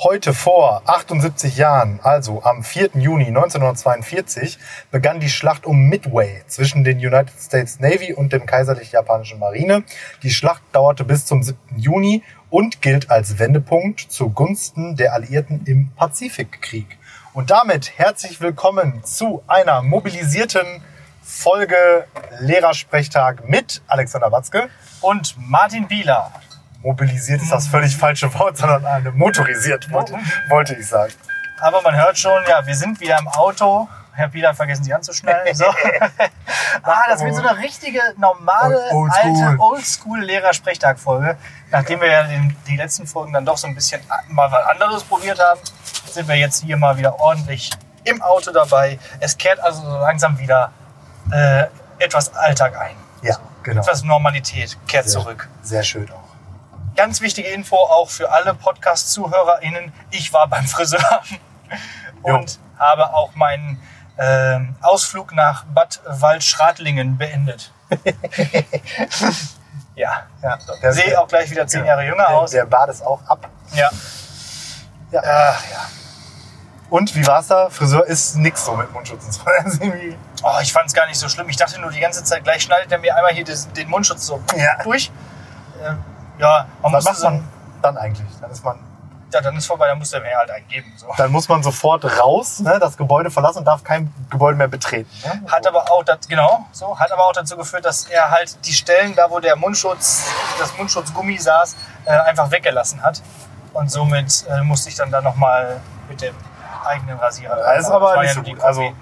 Heute vor 78 Jahren, also am 4. Juni 1942, begann die Schlacht um Midway zwischen den United States Navy und dem kaiserlich-japanischen Marine. Die Schlacht dauerte bis zum 7. Juni und gilt als Wendepunkt zugunsten der Alliierten im Pazifikkrieg. Und damit herzlich willkommen zu einer mobilisierten Folge Lehrersprechtag mit Alexander Watzke. Und Martin Bieler. Mobilisiert ist das völlig falsche Wort, sondern eine motorisiert, wollte, wollte ich sagen. Aber man hört schon, ja, wir sind wieder im Auto. Herr Bieler, vergessen Sie anzuschnallen. So. ah, das wird so eine richtige, normale, Old- oldschool. alte, Oldschool-Lehrer-Sprechtag-Folge. Nachdem wir ja den, die letzten Folgen dann doch so ein bisschen mal was anderes probiert haben, sind wir jetzt hier mal wieder ordentlich im Auto dabei. Es kehrt also so langsam wieder äh, etwas Alltag ein. Ja, genau. Etwas Normalität kehrt Sehr- zurück. Sehr schön auch. Ganz wichtige Info auch für alle Podcast-ZuhörerInnen. Ich war beim Friseur und habe auch meinen ähm, Ausflug nach Bad Waldschradlingen beendet. ja, Ja, der- sehe auch gleich wieder zehn Jahre jünger der, aus. Der Bart ist auch ab. Ja. Ja. Ach, ja. Und wie war's da? Friseur ist nix so mit Mundschutz. War Oh, ich fand es gar nicht so schlimm. Ich dachte nur die ganze Zeit, gleich schneidet er mir einmal hier des, den Mundschutz so Ja. durch. Ähm, ja, man Was macht man dann eigentlich? Dann ist man Ja, dann ist vorbei, dann muss er mir halt eingeben. So. dann muss man sofort raus, ne, das Gebäude verlassen und darf kein Gebäude mehr betreten. Ne? Hat aber auch das, genau, so, hat aber auch dazu geführt, dass er halt die Stellen, da wo der Mundschutz, das Mundschutzgummi saß, äh, einfach weggelassen hat. Und somit äh, musste ich dann da nochmal mit dem eigenen Rasierer. Das ist aber nicht so gut. Also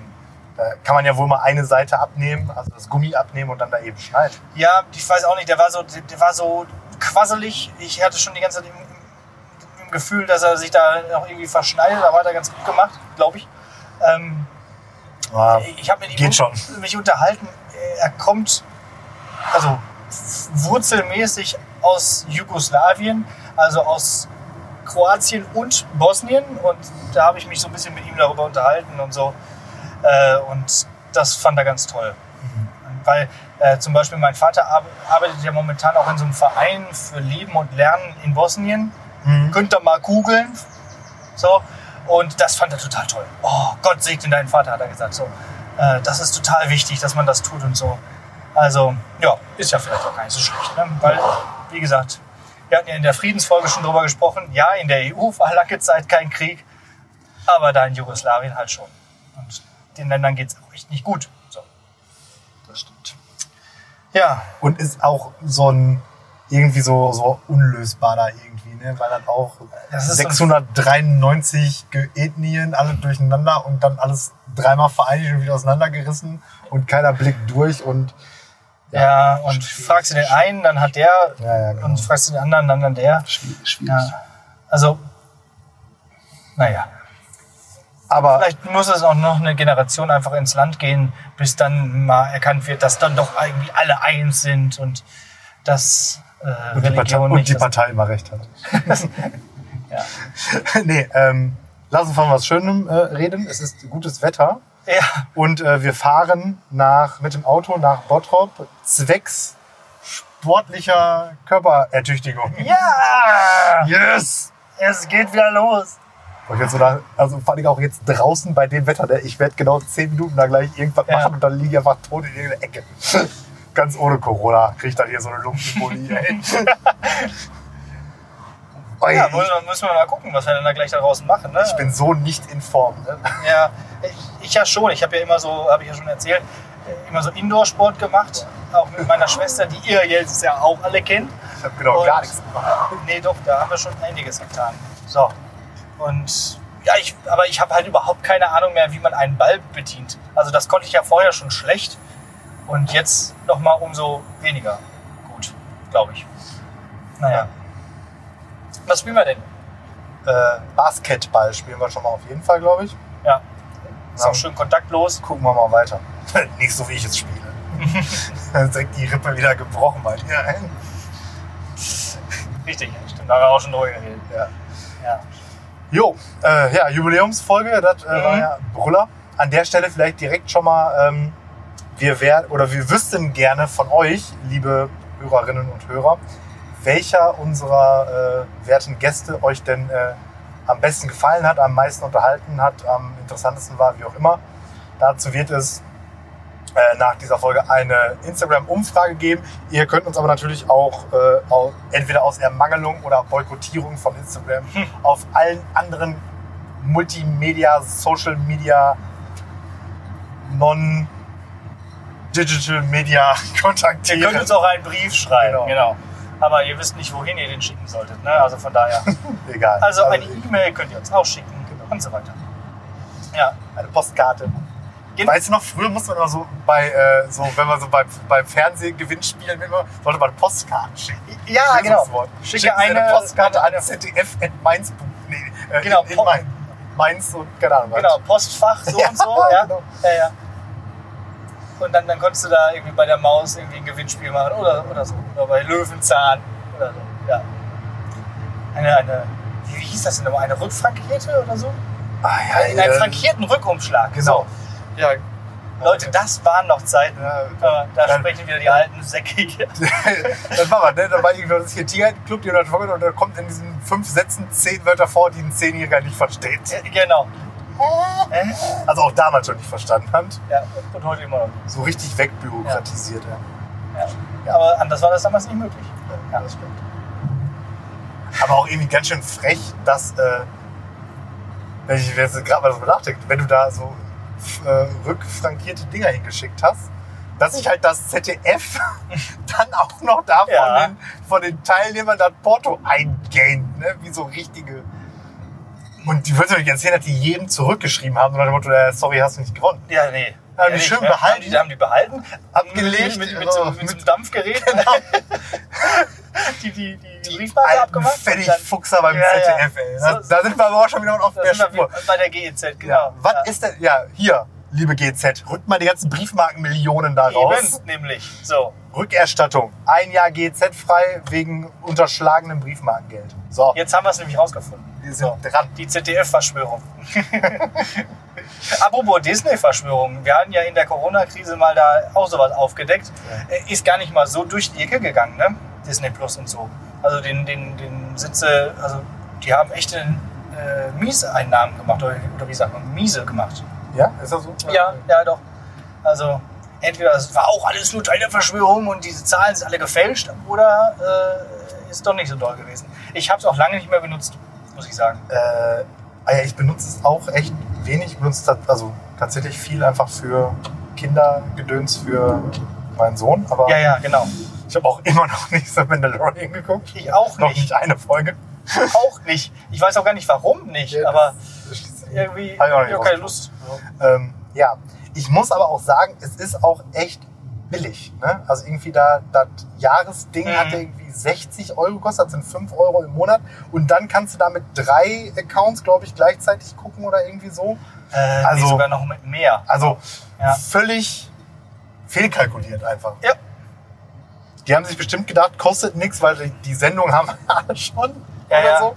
da kann man ja wohl mal eine Seite abnehmen, also das Gummi abnehmen und dann da eben schneiden. Ja, ich weiß auch nicht, der war so, der war so quasselig. Ich hatte schon die ganze Zeit im, im, Gefühl, dass er sich da noch irgendwie verschneidet, aber hat er ganz gut gemacht, glaube ich. Ähm, Ah, ich habe mit ihm schon. mich unterhalten. Er kommt also wurzelmäßig aus Jugoslawien, also aus Kroatien und Bosnien. Und da habe ich mich so ein bisschen mit ihm darüber unterhalten und so. Äh, und das fand er ganz toll. Weil äh, zum Beispiel mein Vater ar- arbeitet ja momentan auch in so einem Verein für Leben und Lernen in Bosnien. Mhm. Könnt ihr mal googeln. So. Und das fand er total toll. Oh, Gott segne deinen Vater, hat er gesagt. So. Äh, das ist total wichtig, dass man das tut und so. Also, ja, ist ja vielleicht auch gar nicht so schlecht. Ne? Weil, wie gesagt, wir hatten ja in der Friedensfolge schon drüber gesprochen. Ja, in der EU war lange Zeit kein Krieg, aber da in Jugoslawien halt schon. Und den Ländern geht es auch echt nicht gut. So. das stimmt. Ja, Und ist auch so ein irgendwie so, so unlösbar da irgendwie, ne? weil dann auch so ein- 693 Ge- Ethnien, alle durcheinander und dann alles dreimal vereinigt und wieder auseinandergerissen und keiner blickt durch und ja, und fragst du den einen, dann hat der, Ja, ja, genau. und fragst du den anderen, dann, dann der. schwierig. schwierig. Ja. Also, naja. Aber Vielleicht muss es auch noch eine Generation einfach ins Land gehen, bis dann mal erkannt wird, dass dann doch irgendwie alle eins sind und dass äh, und die, Partei, und die Partei immer recht hat. Ja. nee, ähm, lass uns von was Schönem äh, reden. Es ist gutes Wetter. ja, Und äh, wir fahren nach, mit dem Auto nach Bottrop zwecks sportlicher Körperertüchtigung. ja, Yes! es geht wieder los. Und jetzt so nach, also vor allem auch jetzt draußen bei dem Wetter, ne? ich werde genau zehn Minuten da gleich irgendwas Ja. machen und dann liege ich einfach tot in irgendeiner Ecke. Ganz ohne Corona kriege ich dann hier so eine Lungenembolie. ey. Oi, Ja, müssen wir, müssen wir mal gucken, was wir dann da gleich da draußen machen. Ne? ich bin so nicht in Form. Ne? Ja, ich, ich ja schon. Ich habe ja immer so, habe ich ja schon erzählt, äh, immer so Indoor-Sport gemacht. Auch mit meiner Schwester, die ihr jetzt ja auch alle kennt. Ich habe genau Und- gar nichts gemacht. Nee, doch, da haben wir schon einiges getan. So. Und ja, ich, aber ich habe halt überhaupt keine Ahnung mehr, wie man einen Ball bedient. Also das konnte ich ja vorher schon schlecht. Und jetzt noch mal umso weniger gut, glaube ich. Naja. Was spielen wir denn? Äh, Basketball spielen wir schon mal auf jeden Fall, glaube ich. Ja. Ist auch schön kontaktlos. Gucken wir mal weiter. Nicht so, wie ich es spiele. Direkt die Rippe wieder gebrochen bei dir. Richtig, stimmt. Da haben wir auch schon drüber geredet. Ja. Ja. Jo, äh, ja, Jubiläumsfolge, das äh, war Mhm. ja Brüller. An der Stelle vielleicht direkt schon mal, ähm, wir wär, oder wir wüssten gerne von euch, liebe Hörerinnen und Hörer, welcher unserer äh, werten Gäste euch denn äh, am besten gefallen hat, am meisten unterhalten hat, am interessantesten war, wie auch immer. Dazu wird es äh, nach dieser Folge eine Instagram-Umfrage geben. Ihr könnt uns aber natürlich auch, äh, auch entweder aus Ermangelung oder Boykottierung von Instagram Hm. auf allen anderen Multimedia, Social Media, Non-Digital Media kontaktieren. Ihr könnt uns auch einen Brief schreiben, Genau. genau. Aber ihr wisst nicht, wohin ihr den schicken solltet. Ne? Also von daher. Egal. Also eine E-Mail könnt ihr uns auch schicken und so weiter. Ja. eine Postkarte. Weißt du noch, früher musste man immer so bei, äh, so, wenn man so beim, beim Fernsehgewinnspielen immer, sollte man Postkarten schicken. Ja, genau. Schicke Schicken eine, eine- Postkarte an ZDF at Mainz. Nee, äh, Genau, in, in Mainz. Mainz und keine Ahnung. was. Genau, Postfach so Ja, und so. Ja, genau. ja, ja. Und dann, dann konntest du da irgendwie bei der Maus irgendwie ein Gewinnspiel machen oder, oder so. Oder bei Löwenzahn oder so. Ja. Eine, eine, wie, hieß das denn nochmal? Eine rückfrankierte oder so? Ah, ja, In einem äh, frankierten Rückumschlag. Genau. Ja. Leute, das waren noch Zeiten. Ja, Aber da dann- sprechen wieder die alten Säcke das war man, ne? Da war irgendwie das hier Tiger-Club, die hat und da kommt in diesen fünf Sätzen zehn Wörter vor, die ein Zehnjähriger nicht versteht. Genau. Äh? Also auch damals schon nicht verstanden hat. Ja, und heute immer noch. So richtig wegbürokratisiert. Ja. Ja. Ja. Aber anders war das damals nicht möglich. Ja, das stimmt. Aber auch irgendwie ganz schön frech, dass, äh, wenn ich jetzt gerade mal so nachdenke, wenn du da so äh, rückfrankierte Dinger hingeschickt hast, dass sich halt das ZDF dann auch noch da von, Ja. den, von den Teilnehmern das Porto eingaint, ne? wie so richtige. Und die würden nicht erzählen, dass die jedem zurückgeschrieben haben, sondern dem Motto, äh, sorry, hast du nicht gewonnen. Ja, nee. Haben die schön ne? behalten? Haben die, haben die behalten? Abgelegt? Mit, mit, mit, Also, so, mit, so mit- einem Dampfgerät. die, die, die, die Briefmarke abgemacht. Pfennigfuchser beim Ja, ja. ZDF, ey. Da, So- da sind wir aber auch schon wieder auf der Spur. bei der GEZ, genau. Ja. Was ist denn, ja, hier, liebe GZ, rückt mal die ganzen Briefmarkenmillionen da raus. Eben, nämlich. So. Rückerstattung. Ein Jahr GZ frei wegen unterschlagenem Briefmarkengeld. So, Jetzt haben wir es nämlich rausgefunden. wir sind So. dran. Die ZDF-Verschwörung. Apropos Disney-Verschwörung. Wir hatten ja in der Corona-Krise mal da auch sowas aufgedeckt. Äh, Ist gar nicht mal so durch die Ecke gegangen, ne? Disney Plus und so. Also den, den, den Sitze, also die haben echte äh, Mieseinnahmen gemacht, oder, oder wie sagt man, Miese gemacht. Ja, ist das so? Ja, ja, doch. Also entweder es war auch alles nur Teil der Verschwörung und diese Zahlen sind alle gefälscht, oder äh, ist doch nicht so doll gewesen. Ich habe es auch lange nicht mehr benutzt, muss ich sagen. Äh, ja, ich benutze es auch echt wenig. Ich benutze das also tatsächlich viel einfach für Kindergedöns für meinen Sohn. Aber Ja, ja, genau. ich habe auch immer noch nicht so Mandalorian geguckt. Ich auch Noch nicht. nicht eine Folge. Auch nicht. Ich weiß auch gar nicht, warum nicht, Ja, aber das- das irgendwie Hab ich auch nicht keine. Lust. Ähm, ja, ich muss aber auch sagen, es ist auch echt billig. Ne? Also irgendwie da das Jahresding Mhm. hat irgendwie 60 Euro gekostet, das sind 5 Euro im Monat. Und dann kannst du da mit drei Accounts, glaube ich, gleichzeitig gucken oder irgendwie so. Äh, Also- nee, sogar noch mit mehr. Also Ja. völlig fehlkalkuliert einfach. Ja. Die haben sich bestimmt gedacht, kostet nichts, weil die, die Sendung haben alle schon Ja, oder ja. so.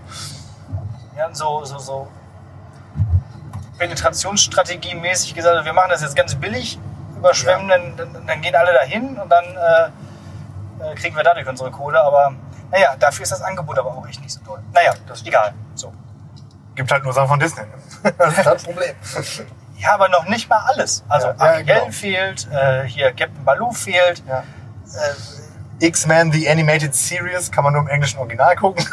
Wir haben so, so, so Penetrationsstrategie mäßig gesagt, wir machen das jetzt ganz billig, überschwemmen, dann, dann, dann gehen alle dahin und dann äh, äh, kriegen wir dadurch unsere Kohle. Aber naja, dafür ist das Angebot aber auch echt nicht so toll. Naja, das ist egal. So. Gibt halt nur Sachen von Disney. ne? Das ist das Problem. Ja, aber noch nicht mal alles. Also Ja, ja, Ariel genau. fehlt, äh, hier Captain Baloo fehlt. Ja. Äh, X-Men The Animated Series kann man nur im englischen Original gucken.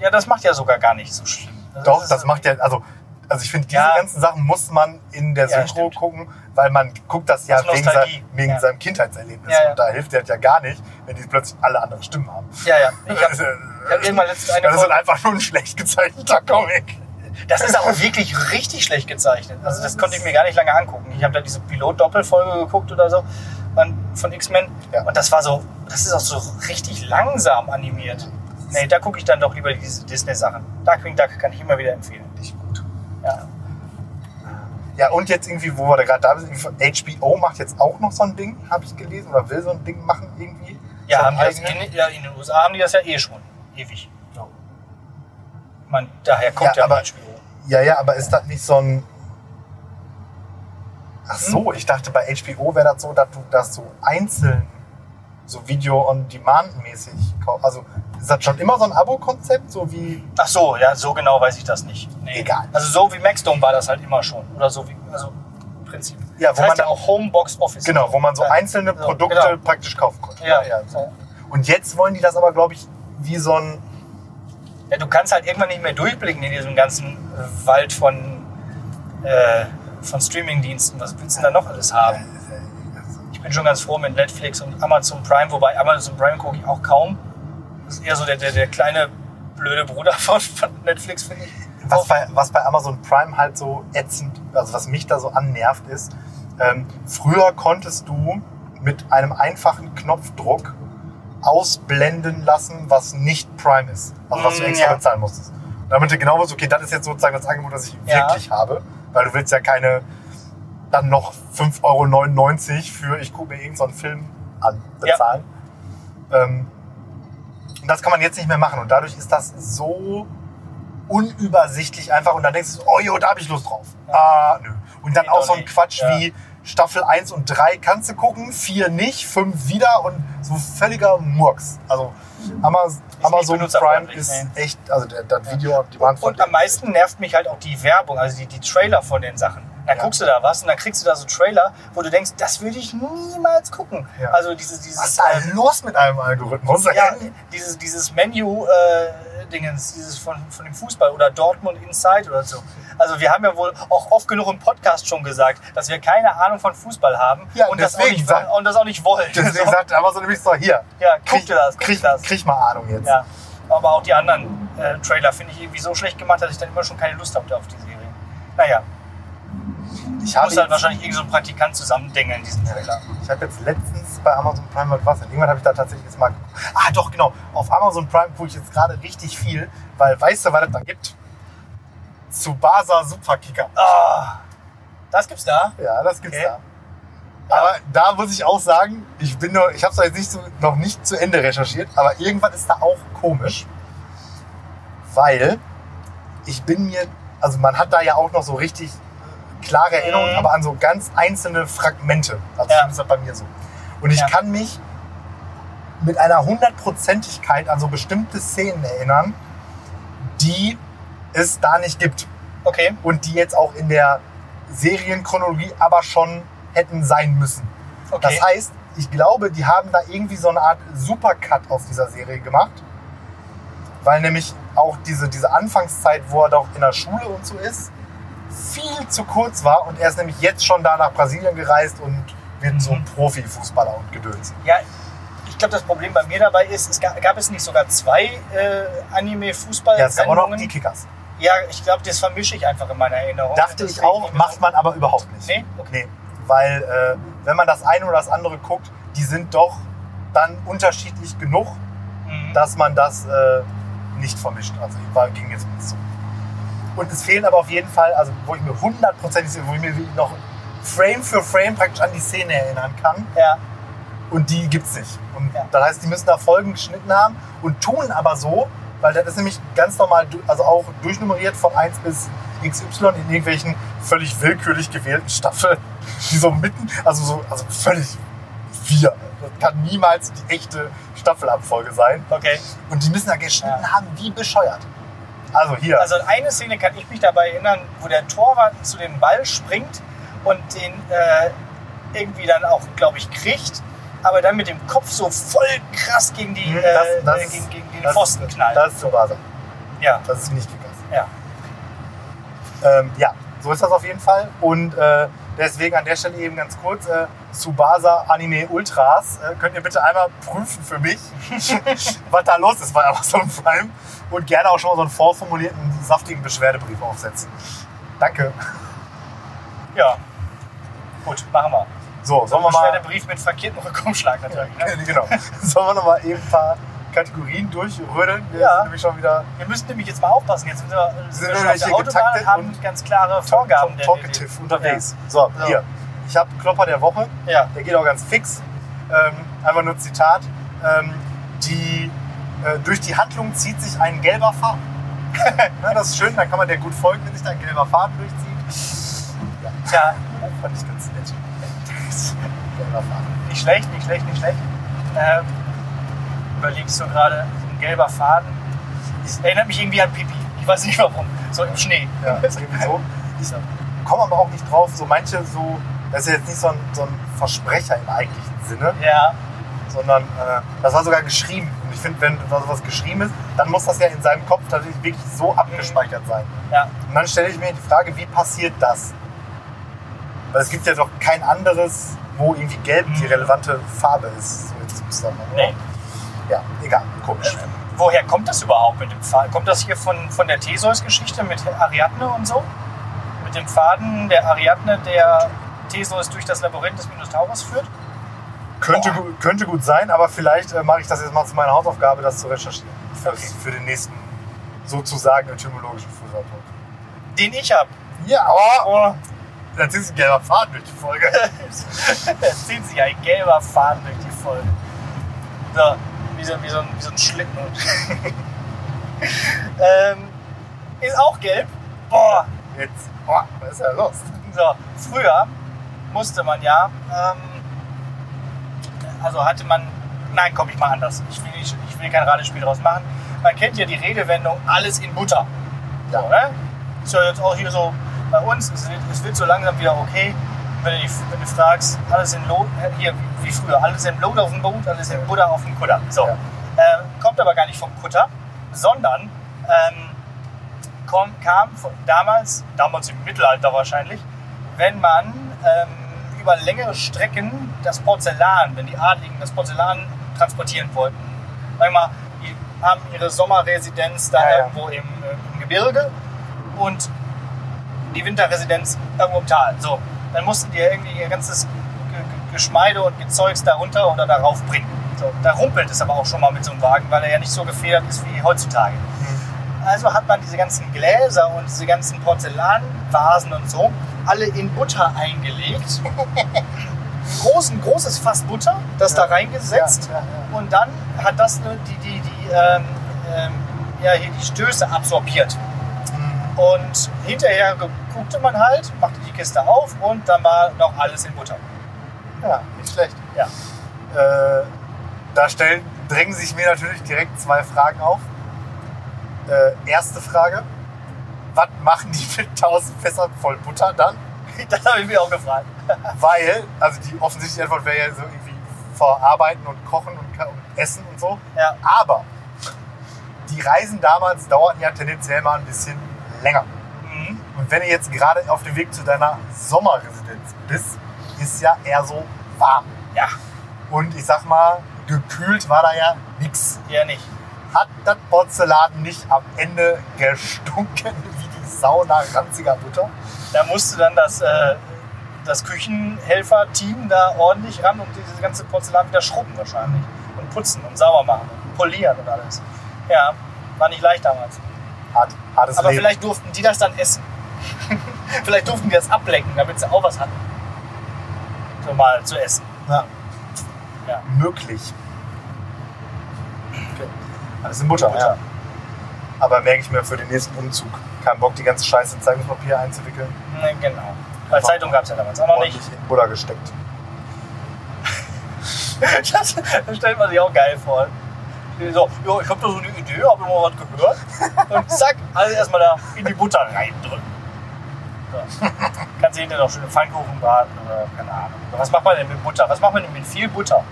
ja, das macht ja sogar gar nicht so schlimm. Also Doch, ist- das macht ja, also, also ich finde, diese Ja. ganzen Sachen muss man in der Ja, Synchro stimmt. gucken, weil man guckt das ja Aus wegen, sein, wegen Ja. seinem Kindheitserlebnis. Ja, ja. Und da hilft das ja gar nicht, wenn die plötzlich alle andere Stimmen haben. Ja, ja. Ich hab, Das ist, ich hab irgendwann letztens eine das ist Folge- einfach nur ein schlecht gezeichneter Comic. Das ist auch wirklich richtig schlecht gezeichnet. Also das konnte ich mir gar nicht lange angucken. Ich habe da diese Pilot-Doppelfolge geguckt oder so von, X-Men. Ja. Und das war so, das ist auch so richtig langsam animiert. Nee, da gucke ich dann doch lieber diese Disney-Sachen. Darkwing Duck kann ich immer wieder empfehlen. Ja. Ja, und jetzt irgendwie, wo wir da gerade da sind, HBO macht jetzt auch noch so ein Ding, habe ich gelesen, oder will so ein Ding machen irgendwie. Ja, haben die das ja, in den USA haben die das ja eh schon. Ewig. So. Ich meine, daher kommt Ja, ja, aber- HBO. Ja, ja, aber ist das nicht so ein. Ach so, ich dachte bei HBO wäre das so, dass du das so einzeln so Video-on-Demand-mäßig kaufen? Also ist das schon immer so ein Abo-Konzept, so wie Ach so, ja, so genau weiß ich das nicht. Nee. Egal. Also so wie Maxdome war das halt immer schon. Oder so wie, also im Prinzip. Ja, das wo heißt man ja auch Homebox Office. genau, wo man so Ja. einzelne So, Produkte genau. praktisch kaufen konnte. Ja. ja so. Und jetzt wollen die das aber, glaube ich, wie so ein Ja, du kannst halt irgendwann nicht mehr durchblicken in diesem ganzen äh, Wald von, äh, von Streamingdiensten. Was willst du denn da noch alles haben? Ich bin schon ganz froh mit Netflix und Amazon Prime, wobei Amazon Prime gucke ich auch kaum. Das ist eher so der, der, der kleine blöde Bruder von, von Netflix, finde ich. Was bei, was bei Amazon Prime halt so ätzend, also was mich da so annervt, ist, ähm, früher konntest du mit einem einfachen Knopfdruck ausblenden lassen, was nicht Prime ist. Also was du Mm, extra ja. bezahlen musstest. Damit du genau wusstest, okay, das ist jetzt sozusagen das Angebot, das ich Ja. wirklich habe. Weil du willst ja keine dann noch 5,99 Euro für ich gucke mir irgendeinen Film an bezahlen. Ähm, und das kann man jetzt nicht mehr machen. Und dadurch ist das so unübersichtlich einfach. Und dann denkst du, so, oh jo, da habe ich Lust drauf. Ah, nö. Und dann Nee, auch so ein. Quatsch Ja. wie Staffel 1 und 3 kannst du gucken, 4 nicht, 5 wieder und so völliger Murks. Also Amazon, Amazon Prime ist echt, also das Video die waren von Und am meisten nervt mich halt auch die Werbung, also die, die Trailer von den Sachen. Dann Ja. guckst du da was und dann kriegst du da so Trailer, wo du denkst, das würde ich niemals gucken. Ja. Also dieses, dieses, Was ist da ähm, los mit einem Algorithmus? ja, dieses, dieses Menü äh, dieses von, von dem Fußball oder Dortmund Inside oder so. Also wir haben ja wohl auch oft genug im Podcast schon gesagt, dass wir keine Ahnung von Fußball haben Ja, und, das nicht, sagt- und das auch nicht wollen. Deswegen So. sagt Amazon nämlich so, hier, Ja, krieg, dir das, krieg, das. krieg mal Ahnung jetzt. Ja, aber auch die anderen äh, Trailer finde ich irgendwie so schlecht gemacht, dass ich dann immer schon keine Lust hatte auf die Serie. Naja, Ich habe muss halt wahrscheinlich irgend so ein Praktikant zusammendengeln in diesen Trailer. ich hab jetzt letztens bei Amazon Prime was was. Irgendwann habe ich da tatsächlich jetzt mal geguckt. Ah, doch, genau. Auf Amazon Prime gucke ich jetzt gerade richtig viel, weil weißt du, was es da gibt? Tsubasa Superkicker. Ah, das gibt's da. Ja, das gibt's Okay. da. Aber da muss ich auch sagen, ich bin nur, ich habe es jetzt nicht so, noch nicht zu Ende recherchiert, aber irgendwas ist da auch komisch, weil ich bin mir, also man hat da ja auch noch so richtig klare Erinnerungen, Mhm. aber an so ganz einzelne Fragmente. Also Ja. zumindest bei mir so. Und ich Ja. kann mich mit einer Hundertprozentigkeit an so bestimmte Szenen erinnern, die es da nicht gibt Okay. und die jetzt auch in der Serienchronologie aber schon hätten sein müssen. Okay. Das heißt, ich glaube, die haben da irgendwie so eine Art Supercut aus dieser Serie gemacht, weil nämlich auch diese, diese Anfangszeit, wo er doch in der Schule und so ist, viel zu kurz war und er ist nämlich jetzt schon da nach Brasilien gereist und wird so ein Profifußballer und Gedöns. Ja, ich glaube, das Problem bei mir dabei ist, es gab, gab es nicht sogar zwei äh, anime-fußball Ja, es gab auch noch die Kickers. Ja, ich glaube, das vermische ich einfach in meiner Erinnerung. Dachte ich auch, macht man aber überhaupt nicht. Nee? Okay. Nee, weil äh, wenn man das eine oder das andere guckt, die sind doch dann unterschiedlich genug, Mhm. dass man das äh, nicht vermischt. Also war, ging mir zumindest so. Und es fehlen aber auf jeden Fall, also wo ich mir hundertprozentig, wo ich mir noch Frame für Frame praktisch an die Szene erinnern kann. Ja, Und die gibt's nicht. Und Ja. das heißt, die müssen da Folgen geschnitten haben und tun aber so, weil das ist nämlich ganz normal, also auch durchnummeriert von 1 bis XY in irgendwelchen völlig willkürlich gewählten Staffeln, die so mitten, also so, also völlig wir. Das kann niemals die echte Staffelabfolge sein. okay. Und die müssen da geschnitten Ja. haben wie bescheuert. Also hier. Also an eine Szene kann ich mich dabei erinnern, wo der Torwart zu dem Ball springt und den äh, irgendwie dann auch, glaube ich, kriegt, aber dann mit dem Kopf so voll krass gegen, die, Hm, äh, das- das äh, gegen, gegen den das, Pfosten knallt. Das ist Tsubasa. ja, Das ist nicht Kickers. ja. Ähm, ja, so ist das auf jeden Fall. Und äh, deswegen an der Stelle eben ganz kurz, äh, Tsubasa Anime Ultras, äh, könnt ihr bitte einmal prüfen für mich, was da los ist bei Amazon Prime und gerne auch schon mal so einen vorformulierten, saftigen Beschwerdebrief aufsetzen. Danke. Ja. Gut, machen wir. So, sollen wir mal, Brief mit verkehrtem Rückumschlag natürlich. Ne? genau, sollen wir noch mal eben ein paar Kategorien durchrödeln? Wir Ja. sind nämlich schon wieder Wir müssen nämlich jetzt mal aufpassen. Jetzt sind wir, sind wir schon auf der Autobahn und haben ganz klare Vorgaben. der- talkative der- unterwegs. So, So. hier. Ich habe Klopper der Woche. Ja. Der geht auch ganz fix. Ähm, einfach nur Zitat. Ähm, die, äh, durch die Handlung zieht sich ein gelber Faden. Na, das ist schön, dann kann man der gut folgen, wenn sich da ein gelber Faden durchzieht. Ja, Tja, fand ich ganz nett. gelber Faden. nicht schlecht, nicht schlecht, nicht schlecht. äh, überlege ich so gerade, so ein gelber Faden. Es erinnert mich irgendwie an Pipi. Ich weiß nicht warum. So im Schnee. Ja, irgendwie so. Ich komme aber auch nicht drauf, so manche so, das ist ja jetzt nicht so ein, so ein Versprecher im eigentlichen Sinne, Ja, sondern äh, das war sogar geschrieben. Und ich finde, wenn sowas geschrieben ist, dann muss das ja in seinem Kopf tatsächlich wirklich so abgespeichert sein. ja. Und dann stelle ich mir die Frage, wie passiert das? Weil es gibt ja doch kein anderes, wo irgendwie Gelb die relevante Farbe ist. So in diesem Zusammenhang. Nee. Ja, egal, komisch. Woher kommt das überhaupt mit dem Faden? Kommt das hier von, von der Theseus-Geschichte mit Ariadne und so? Mit dem Faden der Ariadne, der Theseus durch das Labyrinth des Minotaurus führt? Könnte, könnte gut sein, aber vielleicht äh, mache ich das jetzt mal zu meiner Hausaufgabe, das zu recherchieren. Für, Okay. für den nächsten sozusagen etymologischen Fußabdruck. Den ich habe. Ja, oh, Oh, das ist ein gelber Faden durch die Folge. es zieht sich ein gelber Faden durch die Folge. So, wie so, wie so, ein, wie so ein Schlitten. ähm, ist auch gelb. Boah, Jetzt, oh, was ist ja los? So, früher musste man ja, ähm, also hatte man, nein, komm ich mal anders. Ich will, nicht, ich will kein Ratespiel draus machen. Man kennt ja die Redewendung, alles in Butter. Ja. So, ne? Ist ja jetzt auch hier so bei uns, es wird, es wird so langsam wieder okay. Wenn du, wenn du fragst, alles in Lot, hier wie früher, alles in Lot auf dem Boot, alles in Butter auf dem Kutter. So. Ja. Äh, kommt aber gar nicht vom Kutter, sondern ähm, kom, kam von damals, damals im Mittelalter wahrscheinlich, wenn man ähm, über längere Strecken das Porzellan, wenn die Adligen das Porzellan transportieren wollten. Sag mal, die haben ihre Sommerresidenz da Ja, ja. irgendwo im, äh, im Gebirge und die Winterresidenz irgendwo im Tal. So, dann mussten die ja irgendwie ihr ganzes Ge- Ge- Geschmeide und Gezeugs darunter oder darauf bringen. So, da rumpelt es aber auch schon mal mit so einem Wagen, weil er ja nicht so gefedert ist wie heutzutage. Also hat man diese ganzen Gläser und diese ganzen Porzellanvasen und so alle in Butter eingelegt. Groß, ein großes Fass Butter, das Ja. da reingesetzt. Ja. Und dann hat das die, die, die, ähm, ähm, ja, hier die Stöße absorbiert. Und hinterher guckte man halt, machte die Kiste auf und dann war noch alles in Butter. Ja, nicht schlecht. Ja. Äh, da stellen, drängen sich mir natürlich direkt zwei Fragen auf. Äh, erste Frage: Was machen die mit 1000 Fässern voll Butter dann? Das habe ich mir auch gefragt. Weil, also die offensichtliche Antwort wäre ja so irgendwie verarbeiten und kochen und, und essen und so. Ja. Aber die Reisen damals dauerten ja tendenziell mal ein bisschen länger. Und wenn du jetzt gerade auf dem Weg zu deiner Sommerresidenz bist, ist ja eher so warm. Ja, Und ich sag mal, gekühlt war da ja nix. eher nicht. Hat das Porzellan nicht am Ende gestunken wie die Sau nach ranziger Butter? Da musste dann das, äh, das Küchenhelfer-Team da ordentlich ran und dieses ganze Porzellan wieder schrubben wahrscheinlich. Und putzen und sauber machen und polieren und alles. Ja, war nicht leicht damals. Hart, hartes Aber Leben. vielleicht durften die das dann essen. vielleicht durften die das ablecken, damit sie auch was hatten. So mal zu essen. Ja. Ja. Möglich. Okay. Alles in Butter, Butter. Ja. Aber merke ich mir für den nächsten Umzug. Kein Bock, die ganze Scheiße in Zeitungspapier einzuwickeln. Ne, genau. Weil Zeitung gab es ja damals auch noch nicht. In Butter gesteckt. Das, das stellt man sich auch geil vor. So, ja, ich habe da so eine Idee, habe immer was gehört. Und zack, alles erstmal da in die Butter reindrücken. Kannst du hinterher noch schöne Pfannkuchen braten oder keine Ahnung. Was macht man denn mit Butter? Was macht man denn mit viel Butter?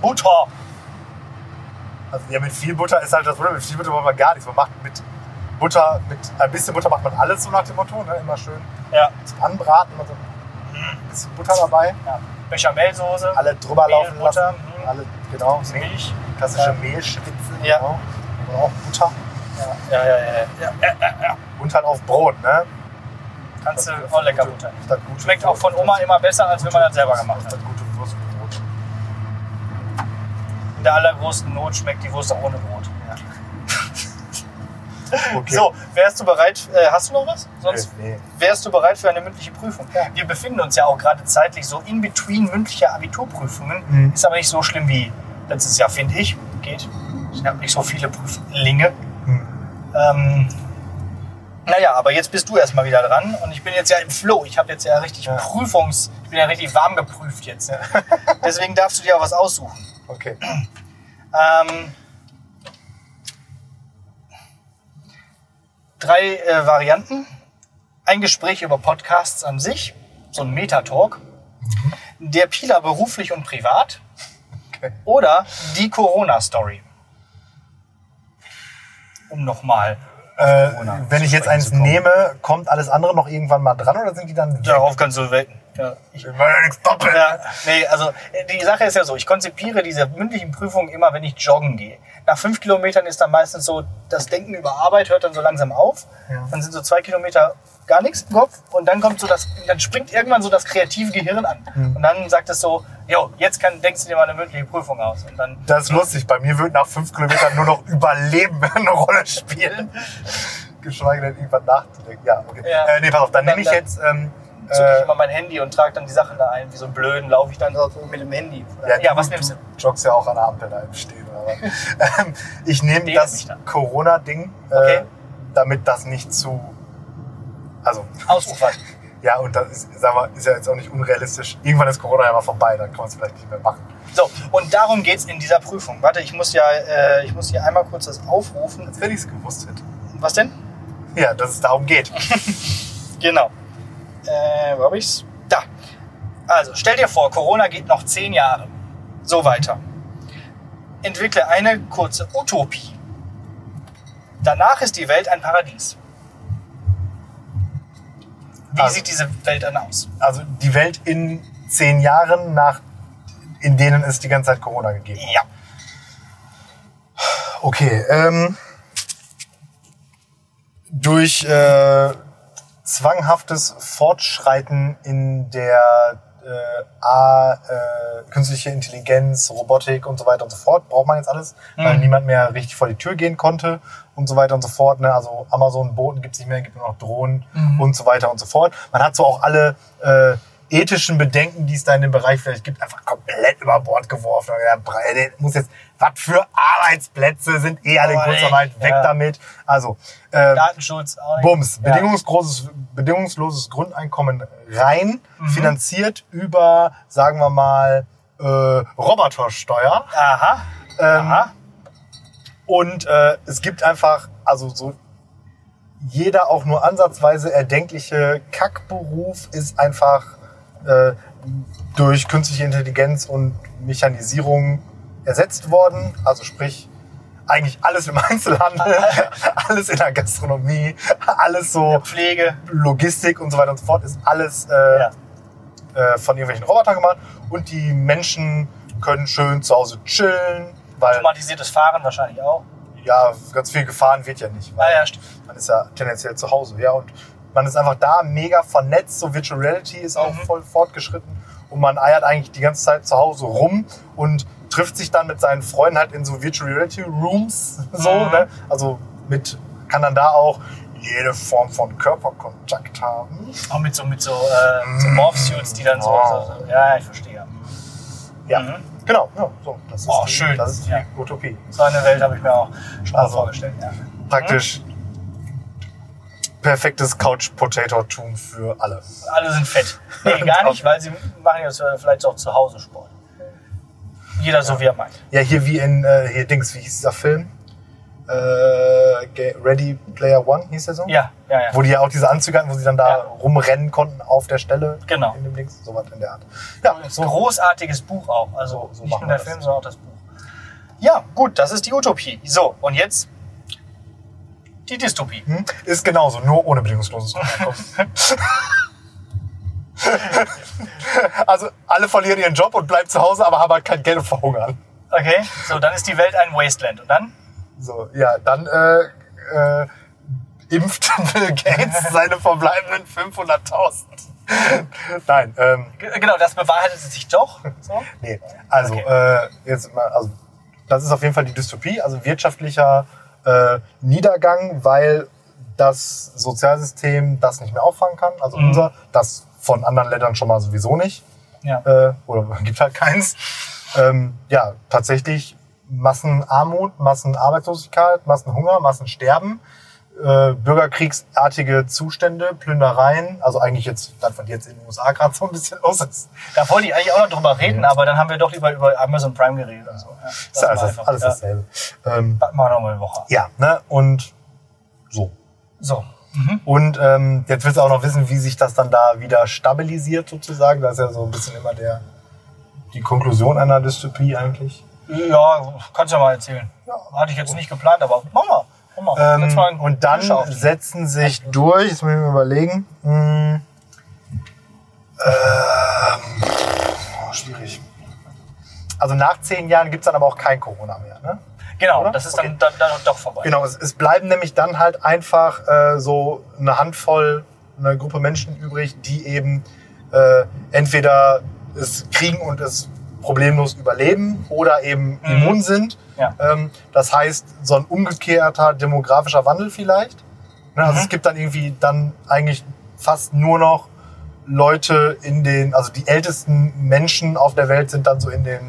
Butter! Also ja, mit viel Butter ist halt das Problem. Mit viel Butter macht man gar nichts. Man macht mit Butter, mit ein bisschen Butter macht man alles so nach dem Motto. Ne? Immer schön Ja, zum Anbraten. Also ein bisschen Butter dabei. ja. Bechamelsoße, Alle drüber Mehl, laufen Butter, lassen. mhm. Alle, genau. Milch. Klassische Ja. Mehlschwitze. Ja. Genau. Und auch Butter. Ja. ja, ja, ja, ja. Und halt auf Brot. Ne? Kannst du auch lecker Butter. Schmeckt auch von Oma immer besser, als wenn man das selber gemacht hat. In der allergrößten Not schmeckt die Wurst auch ohne Brot. Okay. So, wärst du bereit, äh, hast du noch was? Sonst Nee. wärst du bereit für eine mündliche Prüfung. Ja. Wir befinden uns ja auch gerade zeitlich so in between mündlicher Abiturprüfungen. Mhm. Ist aber nicht so schlimm wie letztes Jahr, finde ich. Geht. Ich habe nicht so viele Prüflinge. Hm. Ähm, naja, aber jetzt bist du erstmal wieder dran und ich bin jetzt ja im Flow. Ich habe jetzt ja richtig Ja. Prüfungs... Ich bin ja richtig warm geprüft jetzt. Deswegen darfst du dir auch was aussuchen. Okay. Ähm, drei äh, Varianten. Ein Gespräch über Podcasts an sich, so ein Metatalk. Der Pieler beruflich und privat. okay. Oder die Corona-Story. Um nochmal. Äh, wenn ich jetzt eins nehme, kommt alles andere noch irgendwann mal dran oder sind die dann weg? Darauf kannst du wetten. Ja, ich, will ja nichts doppelt. Ja, nee, also äh, die Sache ist ja so, ich konzipiere diese mündlichen Prüfungen immer, wenn ich joggen gehe. Nach fünf Kilometern ist dann meistens so, das Denken über Arbeit hört dann so langsam auf. Ja. Dann sind so zwei Kilometer gar nichts im Kopf und dann kommt so das, dann springt irgendwann so das kreative Gehirn an. Mhm. Und dann sagt es so, jo, jetzt kann, denkst du dir mal eine mündliche Prüfung aus. Und dann, Das ist lustig. Bei mir wird nach fünf Kilometern nur noch Überleben eine Rolle spielen. Geschweige denn irgendwas nachzudenken. Ja, okay. Ja. Äh, nee, pass auf, dann, Dann- nehme ich jetzt. Ähm, zücke ich äh, immer mein Handy und trage dann die Sachen da ein. Wie so ein Blöden laufe ich dann so mit dem Handy. Ja, was nimmst du? Du joggst ja auch an der Ampel da im Stehen. Aber, ähm, ich nehme das. Corona-Ding, äh, Okay. damit das nicht zu. Also, Ausufern. ja, und das ist, sag mal, ist ja jetzt auch nicht unrealistisch. Irgendwann ist Corona ja mal vorbei, dann kann man es vielleicht nicht mehr machen. So, und darum geht's in dieser Prüfung. Warte, ich muss ja, äh, ich muss hier einmal kurz das aufrufen. Als wenn ich es gewusst hätte. Was denn? Ja, dass es darum geht. Genau. Äh, wo hab ich's? Da. Also, stell dir vor, Corona geht noch zehn Jahre. So weiter. Entwickle eine kurze Utopie. Danach ist die Welt ein Paradies. Wie Also- sieht diese Welt dann aus? Also die Welt in zehn Jahren, nach, in denen es die ganze Zeit Corona gegeben hat. Ja. Okay, ähm, durch äh, zwanghaftes Fortschreiten in der äh, A, äh, künstliche Intelligenz, Robotik und so weiter und so fort, braucht man jetzt alles, weil Mhm. niemand mehr richtig vor die Tür gehen konnte und so weiter und so fort. Ne? Also Amazon-Boten gibt es nicht mehr, gibt nur noch Drohnen Mhm. und so weiter und so fort. Man hat so auch alle äh, ethischen Bedenken, die es da in dem Bereich vielleicht gibt, einfach komplett über Bord geworfen. Gedacht, muss jetzt, was für Arbeitsplätze sind eh alle in Aber Kurzarbeit, weg ja. damit. Also, äh, Datenschutz auch nicht. Bums, Ja. bedingungsloses, bedingungsloses Grundeinkommen rein, Mhm. finanziert über, sagen wir mal, äh, Robotersteuer. Aha. Ähm, Aha. Und äh, es gibt einfach, also so jeder auch nur ansatzweise erdenkliche Kackberuf ist einfach äh, durch künstliche Intelligenz und Mechanisierung ersetzt worden. Also sprich, eigentlich alles im Einzelhandel, alles in der Gastronomie, alles so Pflege. Logistik und so weiter und so fort, ist alles äh, Ja. äh, von irgendwelchen Robotern gemacht. Und die Menschen können schön zu Hause chillen, weil Automatisiertes Fahren wahrscheinlich auch. ja, ganz viel gefahren wird ja nicht. Weil Ah ja, man ist ja tendenziell zu Hause, ja. Und man ist einfach da mega vernetzt. So Virtual Reality ist auch Mhm. voll fortgeschritten. Und man eiert eigentlich die ganze Zeit zu Hause rum und trifft sich dann mit seinen Freunden halt in so Virtual Reality Rooms. So, Mhm. ne? Also mit, kann dann da auch jede Form von Körperkontakt haben. Auch mit so, mit so, äh, so Morph-Suits, die dann so, Wow. so, so. Ja, ich verstehe. Ja, Mhm. genau. Ja, so, das ist Oh, die, schön. Das ist die Ja. Utopie. So eine Welt habe ich mir auch schon mal Also- vorgestellt. Ja. Praktisch perfektes Couch-Potato-Tum für alle. Alle sind fett. Nee, gar nicht, weil sie machen jetzt äh, vielleicht auch zu Hause Sport. Jeder so, wie er meint. Ja, hier wie in, äh, hier Dings, wie hieß dieser Film? Äh, Ready Player One hieß der so? Ja, ja, ja. Wo die ja auch diese Anzüge hatten, wo sie dann da Ja. rumrennen konnten auf der Stelle. Genau. In dem Dings, sowas in der Art. Ja, So. Großartiges Buch auch. Also So- so nicht nur der das. Film, sondern auch das Buch. Ja, gut, das ist die Utopie. So, und jetzt die Dystopie. Hm? Ist genauso, nur ohne bedingungsloses Grundeinkommen. also alle verlieren ihren Job und bleiben zu Hause, aber haben halt kein Geld und verhungern. Okay, so, dann ist die Welt ein Wasteland. Und dann? So, ja, dann äh, äh, impft Bill Gates seine verbleibenden 500.000. Nein, ähm, genau, das bewahrheitet sich doch. So. Nee, also Okay. äh, jetzt mal, also das ist auf jeden Fall die Dystopie, also wirtschaftlicher äh, Niedergang, weil das Sozialsystem das nicht mehr auffangen kann, also Mhm. unser, das von anderen Ländern schon mal sowieso nicht, Ja. äh, oder gibt halt keins. Ähm, ja, tatsächlich Massenarmut, Massenarbeitslosigkeit, Massenhunger, Massensterben. Äh, bürgerkriegsartige Zustände, Plündereien, also eigentlich jetzt, das, was jetzt in den USA gerade so ein bisschen los ist. Da wollte ich eigentlich auch noch drüber reden, aber dann haben wir doch lieber über Amazon Prime geredet. Und so. ja, Ist ja alles, einfach- alles ja. dasselbe. Ähm, Warten wir noch mal eine Woche. ja, ne, und so. So. Und ähm, jetzt willst du auch noch wissen, wie sich das dann da wieder stabilisiert sozusagen. Das ist ja so ein bisschen immer der, die Konklusion einer Dystopie eigentlich. Ja, kannst du ja mal erzählen. Hatte ich jetzt nicht geplant, aber mach mal. Ähm, und dann setzen sich durch, jetzt muss ich mir überlegen, hm, ähm, oh, schwierig. Also nach zehn Jahren gibt's dann aber auch kein Corona mehr. Ne? Genau, oder? das ist Okay. dann, dann, dann doch vorbei. Genau, es, es bleiben nämlich dann halt einfach äh, so eine Handvoll, eine Gruppe Menschen übrig, die eben äh, entweder es kriegen und es problemlos überleben oder eben Mhm. immun sind. Ja. Ähm, das heißt, so ein umgekehrter demografischer Wandel vielleicht. Ne, also Mhm. es gibt dann irgendwie dann eigentlich fast nur noch Leute in den, also die ältesten Menschen auf der Welt sind dann so in den,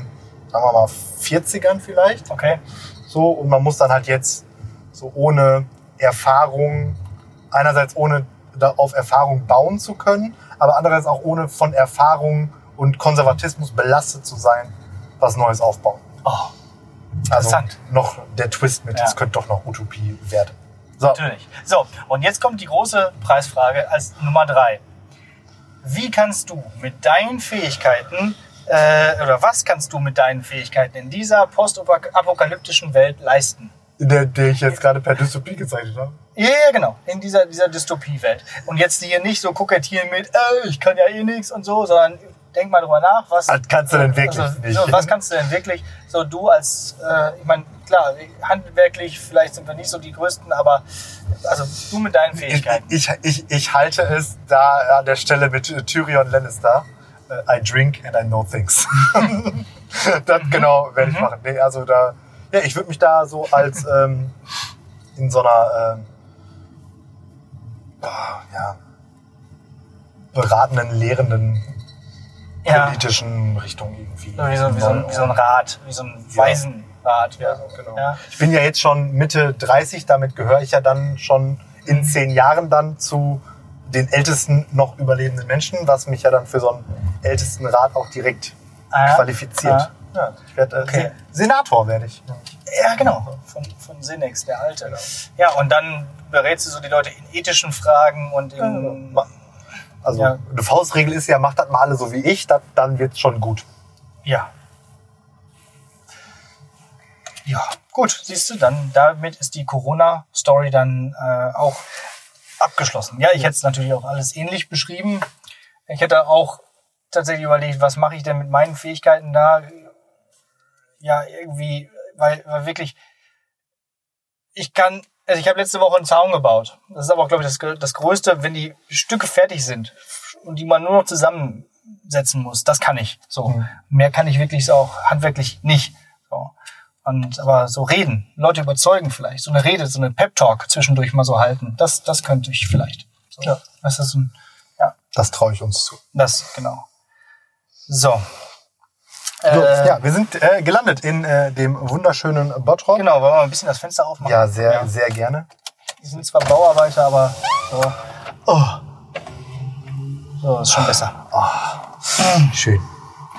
sagen wir mal, 40ern vielleicht. Okay. So, und man muss dann halt jetzt so ohne Erfahrung, einerseits ohne auf Erfahrung bauen zu können, aber andererseits auch ohne von Erfahrung und Konservatismus belastet zu sein, was Neues aufbauen. Oh, Also Interessant. noch der Twist mit, Ja. es könnte doch noch Utopie werden. So, natürlich. So, und jetzt kommt die große Preisfrage als Nummer drei. Wie kannst du mit deinen Fähigkeiten, äh, oder was kannst du mit deinen Fähigkeiten in dieser postapokalyptischen Welt leisten? der, der ich jetzt gerade per Dystopie gezeichnet habe. Ja, ja, genau. In dieser, dieser Dystopie-Welt. Und jetzt hier nicht so kokettieren mit, äh, ich kann ja eh nichts und so, sondern denk mal drüber nach, was, Was kannst du denn wirklich also, nicht? So, was kannst du denn wirklich, so du als, äh, ich meine, klar, handwerklich, vielleicht sind wir nicht so die Größten, aber also du mit deinen Ich, Fähigkeiten. ich, ich, ich halte es da an der Stelle mit Tyrion Lannister. Äh, I drink and I know things. das genau werde ich Mhm. machen. Nee, also da, ja, ich würde mich da so als ähm, in so einer ähm, ah, ja, beratenden, lehrenden Ja. politischen Richtung irgendwie. Wie, so, wie, so ein, wie so ein Rat, wie so ein Ja. Waisenrat. Ja, genau. Ja. Ich bin ja jetzt schon Mitte 30, damit gehöre ich ja dann schon in zehn Jahren dann zu den ältesten noch überlebenden Menschen, was mich ja dann für so einen Ältestenrat auch direkt Ah, ja. qualifiziert. Ah. Ja, ich werde äh, Okay. Se- Senator werde ich. Ja, genau. Von, von Sinex, der Alte. Ja, und dann berätst du so die Leute in ethischen Fragen und in. Also Ja. eine Faustregel ist ja, macht das mal alle so wie ich, dat, dann wird's schon gut. Ja. Ja, gut, siehst du, dann damit ist die Corona-Story dann äh, auch abgeschlossen. Ja, ich hätte es natürlich auch alles ähnlich beschrieben. Ich hätte auch tatsächlich überlegt, was mache ich denn mit meinen Fähigkeiten da? Ja, irgendwie, weil, weil wirklich, ich kann, also ich habe letzte Woche einen Zaun gebaut. Das ist aber auch, glaube ich, das, das Größte, wenn die Stücke fertig sind und die man nur noch zusammensetzen muss. Das kann ich. So. Mhm. Mehr kann ich wirklich so auch handwerklich nicht. So. Und, aber so reden, Leute überzeugen vielleicht, so eine Rede, so eine Pep-Talk zwischendurch mal so halten, das, das könnte ich vielleicht. So. Ja. Das ist ein, ja, Das traue ich uns zu. das, genau. So. So, Äh, ja, wir sind äh, gelandet in äh, dem wunderschönen Bottrop. Genau, wollen wir mal ein bisschen das Fenster aufmachen? Ja, sehr, sehr gerne. Die sind zwar Bauarbeiter, aber so. Oh. So, ist schon besser. Schön.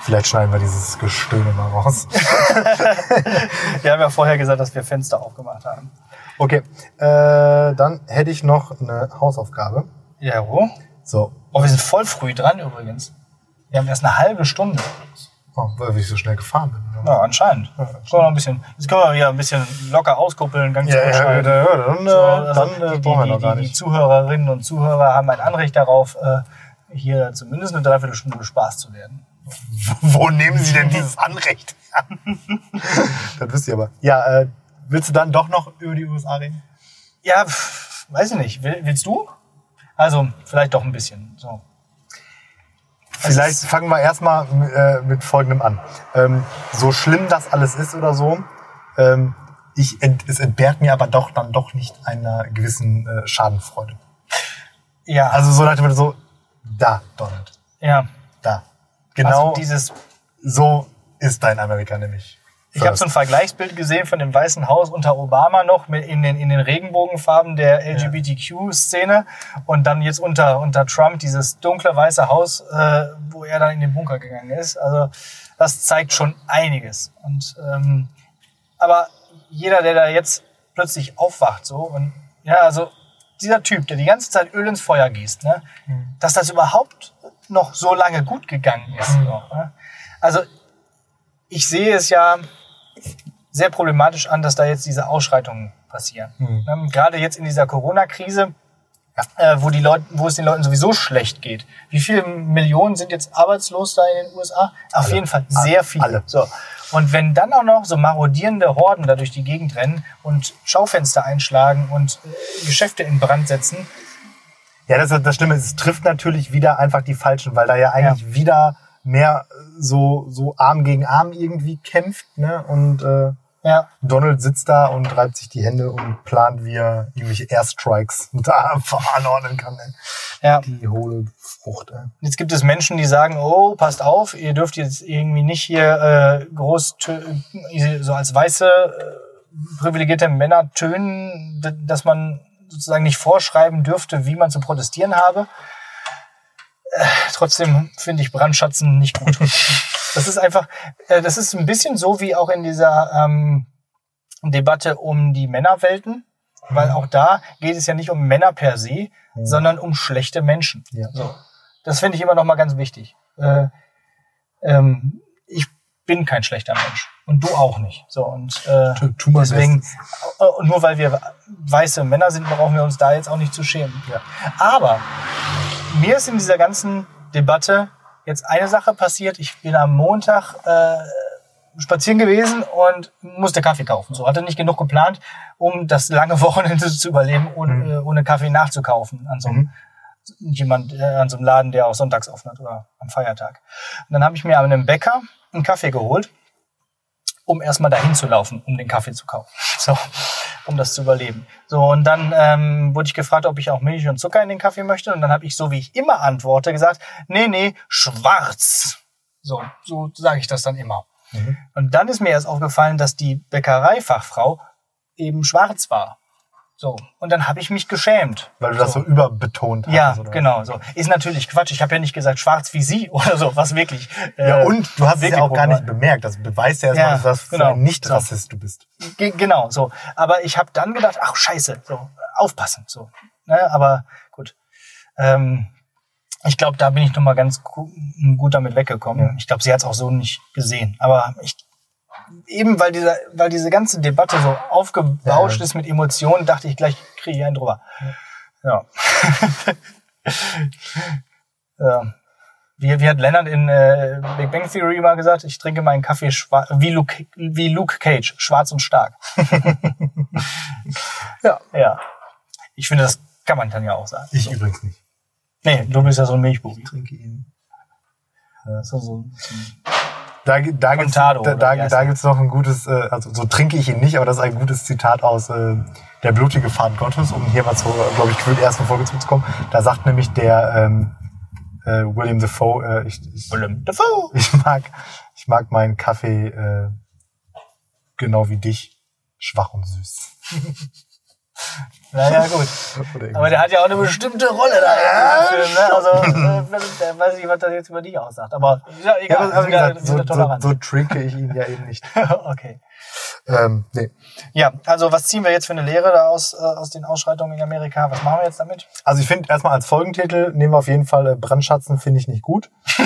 Vielleicht schneiden wir dieses Gestöhne mal raus. Wir haben ja vorher gesagt, dass wir Fenster aufgemacht haben. Okay, äh, dann hätte ich noch eine Hausaufgabe. Ja, wo? So, Oh, wir sind voll früh dran übrigens. Wir haben erst eine halbe Stunde. Oh, weil ich so schnell gefahren bin. oder? Ja, anscheinend. Wir noch ein bisschen, jetzt können wir wieder ein bisschen locker auskuppeln, ganz Ja, ja, ja, ja, dann, äh, So, also dann äh, die, brauchen wir die, noch gar die, die nicht. Zuhörerinnen und Zuhörer haben ein Anrecht darauf, äh, hier zumindest eine Dreiviertelstunde bespaßt zu werden. Wo nehmen Sie denn dieses Anrecht das wisst ihr aber. Ja, äh, willst du dann doch noch über die USA reden? Ja, pff, weiß ich nicht. Will, willst du? Also, vielleicht doch ein bisschen. So. Vielleicht fangen wir erstmal äh, mit Folgendem an. Ähm, so schlimm das alles ist oder so, ähm, ich ent, es entbehrt mir aber doch dann doch nicht einer gewissen äh, Schadenfreude. Ja, Also so dem Motto so, da, Donald, ja. da. Genau Also dieses, so ist dein Amerika nämlich. Ich habe so ein Vergleichsbild gesehen von dem Weißen Haus unter Obama noch mit in den, in den Regenbogenfarben der LGBTQ-Szene und dann jetzt unter, unter Trump dieses dunkle Weiße Haus, äh, wo er dann in den Bunker gegangen ist. Also das zeigt schon einiges. Und ähm, aber jeder, der da jetzt plötzlich aufwacht, so und ja, also dieser Typ, der die ganze Zeit Öl ins Feuer gießt, ne, dass das überhaupt noch so lange gut gegangen ist. So, ne? Also ich sehe es ja sehr problematisch an, dass da jetzt diese Ausschreitungen passieren. Ähm, Gerade jetzt in dieser Corona-Krise, äh, wo, die Leute, wo es den Leuten sowieso schlecht geht. Wie viele Millionen sind jetzt arbeitslos da in den USA? Auf jeden Fall sehr viele. Alle. So. Und wenn dann auch noch so marodierende Horden da durch die Gegend rennen und Schaufenster einschlagen und äh, Geschäfte in Brand setzen, Ja, das, ist das Schlimme ist, es trifft natürlich wieder einfach die Falschen, weil da ja eigentlich wieder mehr so, so Arm gegen Arm irgendwie kämpft. Ne? Und äh, ja, Donald sitzt da und reibt sich die Hände und plant, wie er irgendwelche Airstrikes da anordnen kann. Ey. ja. Die hohle Frucht. Ey. Jetzt gibt es Menschen, die sagen, oh, passt auf, ihr dürft jetzt irgendwie nicht hier äh, groß tö- so als weiße äh, privilegierte Männer tönen, dass man sozusagen nicht vorschreiben dürfte, wie man zu protestieren habe. Äh, trotzdem finde ich Brandschatzen nicht gut. das ist einfach, äh, das ist ein bisschen so wie auch in dieser ähm, Debatte um die Männerwelten, weil auch da geht es ja nicht um Männer per se, sondern um schlechte Menschen. Ja. So. Das finde ich immer noch mal ganz wichtig. Äh, ähm, ich bin kein schlechter Mensch und du auch nicht. So und äh, Tu- tu deswegen Bestes. äh, und nur weil wir weiße Männer sind, brauchen wir uns da jetzt auch nicht zu schämen. Ja. Aber mir ist in dieser ganzen Debatte jetzt eine Sache passiert. Ich bin am Montag äh, spazieren gewesen und musste Kaffee kaufen. So hatte nicht genug geplant, um das lange Wochenende zu überleben, ohne, Mhm. äh, ohne Kaffee nachzukaufen an so einem jemand äh, an so einem Laden, der auch sonntags offen hat oder am Feiertag. Und dann habe ich mir an einem Bäcker einen Kaffee geholt, um erstmal dahin zu laufen, um den Kaffee zu kaufen. So, um das zu überleben. So, und dann ähm, wurde ich gefragt, ob ich auch Milch und Zucker in den Kaffee möchte. Und dann habe ich, so wie ich immer antworte, gesagt, nee, nee, schwarz. So, so sage ich das dann immer. Mhm. Und dann ist mir erst aufgefallen, dass die Bäckereifachfrau eben schwarz war. So, und dann habe ich mich geschämt. Weil du das so, überbetont hast. Ja, oder? genau. So ist natürlich Quatsch. Ich habe ja nicht gesagt schwarz wie Sie oder so, was wirklich. Ja, äh, und du hast es ja auch gar nicht bemerkt. Das beweist ja erstmal, Ja, dass das für genau. ein Nicht-Rassist du bist. Ge- Genau, so. Aber ich habe dann gedacht, ach Scheiße, so aufpassen, so. Ne? Aber gut. Ähm, ich glaube, da bin ich noch mal ganz gu- gut damit weggekommen. Ja. Ich glaube, sie hat es auch so nicht gesehen. Aber ich eben weil diese, weil diese ganze Debatte so aufgebauscht Ja. ist mit Emotionen, dachte ich gleich kriege ich einen drüber. Ja. ja. Wie, wie hat Leonard in äh, Big Bang Theory mal gesagt, ich trinke meinen Kaffee wie Luke, wie Luke Cage, schwarz und stark. Ja. Ja. Ich finde, das kann man dann ja auch sagen. Ich übrigens nicht. Nee, du bist ja so ein Milchbubi. Ich trinke ihn. So, so, Da, da gibt's, da, Contado, oder da, da der? gibt's noch ein gutes, äh, also so trinke ich ihn nicht, aber das ist ein gutes Zitat aus äh, Der blutige Pfad Gottes, um hier mal zur, glaube ich, gefühlt ersten Folge zurückzukommen. Da sagt nämlich der ähm, äh, William Defoe, äh, ich, ich, Willem Dafoe. ich mag, ich mag meinen Kaffee äh, genau wie dich, schwach und süß. Naja, gut. Aber der hat ja auch eine bestimmte Rolle da im Film, ne? Also, äh, der weiß ich, was das jetzt über dich aussagt. Aber ja, Ja, egal. aber, aber wie gesagt, so, so, so trinke ich ihn ja eben nicht. okay. Ähm, nee. Ja, also was ziehen wir jetzt für eine Lehre da aus, äh, aus den Ausschreitungen in Amerika? Was machen wir jetzt damit? Also ich finde erstmal als Folgentitel nehmen wir auf jeden Fall äh, Brandschatzen, finde ich nicht gut.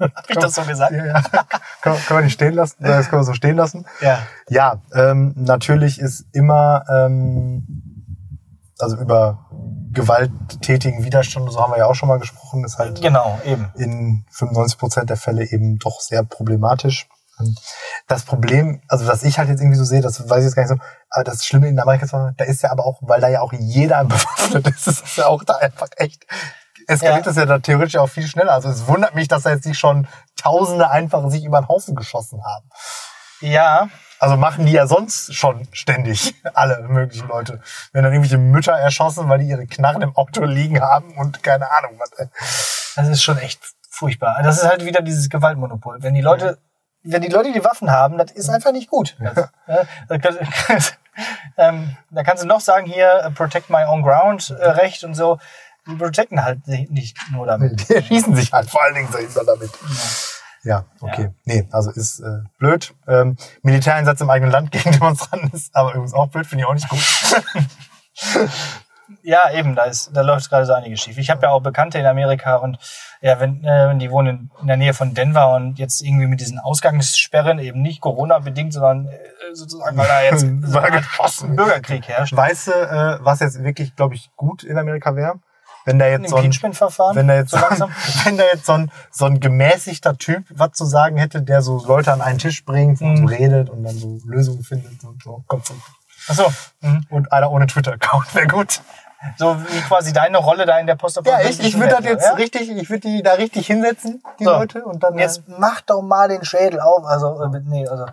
Hab ich das so gesagt? Ja, ja. können, können wir nicht stehen lassen? Das können wir so stehen lassen. Ja. Ja, ähm, natürlich ist immer, ähm, also über gewalttätigen Widerstand, so haben wir ja auch schon mal gesprochen, ist halt Genau, eben. in 95 Prozent der Fälle eben doch sehr problematisch. Das Problem, also was ich halt jetzt irgendwie so sehe, das weiß ich jetzt gar nicht so, aber das Schlimme in Amerika ist, da ist ja aber auch, weil da ja auch jeder bewaffnet ist, ist ja auch da einfach echt, eskaliert Ja. das ja da theoretisch auch viel schneller. Also es wundert mich, dass da jetzt nicht schon Tausende einfach sich über den Haufen geschossen haben. Ja, Also machen die ja sonst schon ständig, alle möglichen Leute. Wenn dann irgendwelche Mütter erschossen, weil die ihre Knarren im Auto liegen haben und keine Ahnung was. das ist schon echt furchtbar. Das ist halt wieder dieses Gewaltmonopol. Wenn die Leute wenn die Leute die Waffen haben, das ist einfach nicht gut. Also, ja, da, kannst, ähm, da kannst du noch sagen, hier, äh, protect my own ground äh, Recht und so. Die protecten halt nicht nur damit. Die schießen sich halt vor allen Dingen dahinter damit. Ja, okay. Ja. Nee, also ist äh, blöd. Ähm, Militäreinsatz im eigenen Land gegen Demonstranten ist aber übrigens auch blöd, finde ich auch nicht gut. Ja, eben, da ist, da läuft gerade so einiges schief. Ich habe ja auch Bekannte in Amerika und ja, wenn, äh, die wohnen in der Nähe von Denver und jetzt irgendwie mit diesen Ausgangssperren eben nicht Corona-bedingt, sondern äh, sozusagen, weil da jetzt so geschossen. Bürgerkrieg herrscht. Weißt du, äh, was jetzt wirklich, glaube ich, gut in Amerika wäre? Wenn da jetzt so ein, wenn da jetzt so so wenn da jetzt so ein, so ein gemäßigter Typ was zu sagen hätte, der so Leute an einen Tisch bringt und so Mhm. redet und dann so Lösungen findet und so. Kommt so. Achso. Mhm. Und einer ohne Twitter-Account wäre gut. So wie quasi deine Rolle da in der post Ja, ich, ich würde das jetzt ja? richtig, ich würde die da richtig hinsetzen, die So. Leute, und dann Jetzt mach doch mal den Schädel auf. Also, äh, nee, also.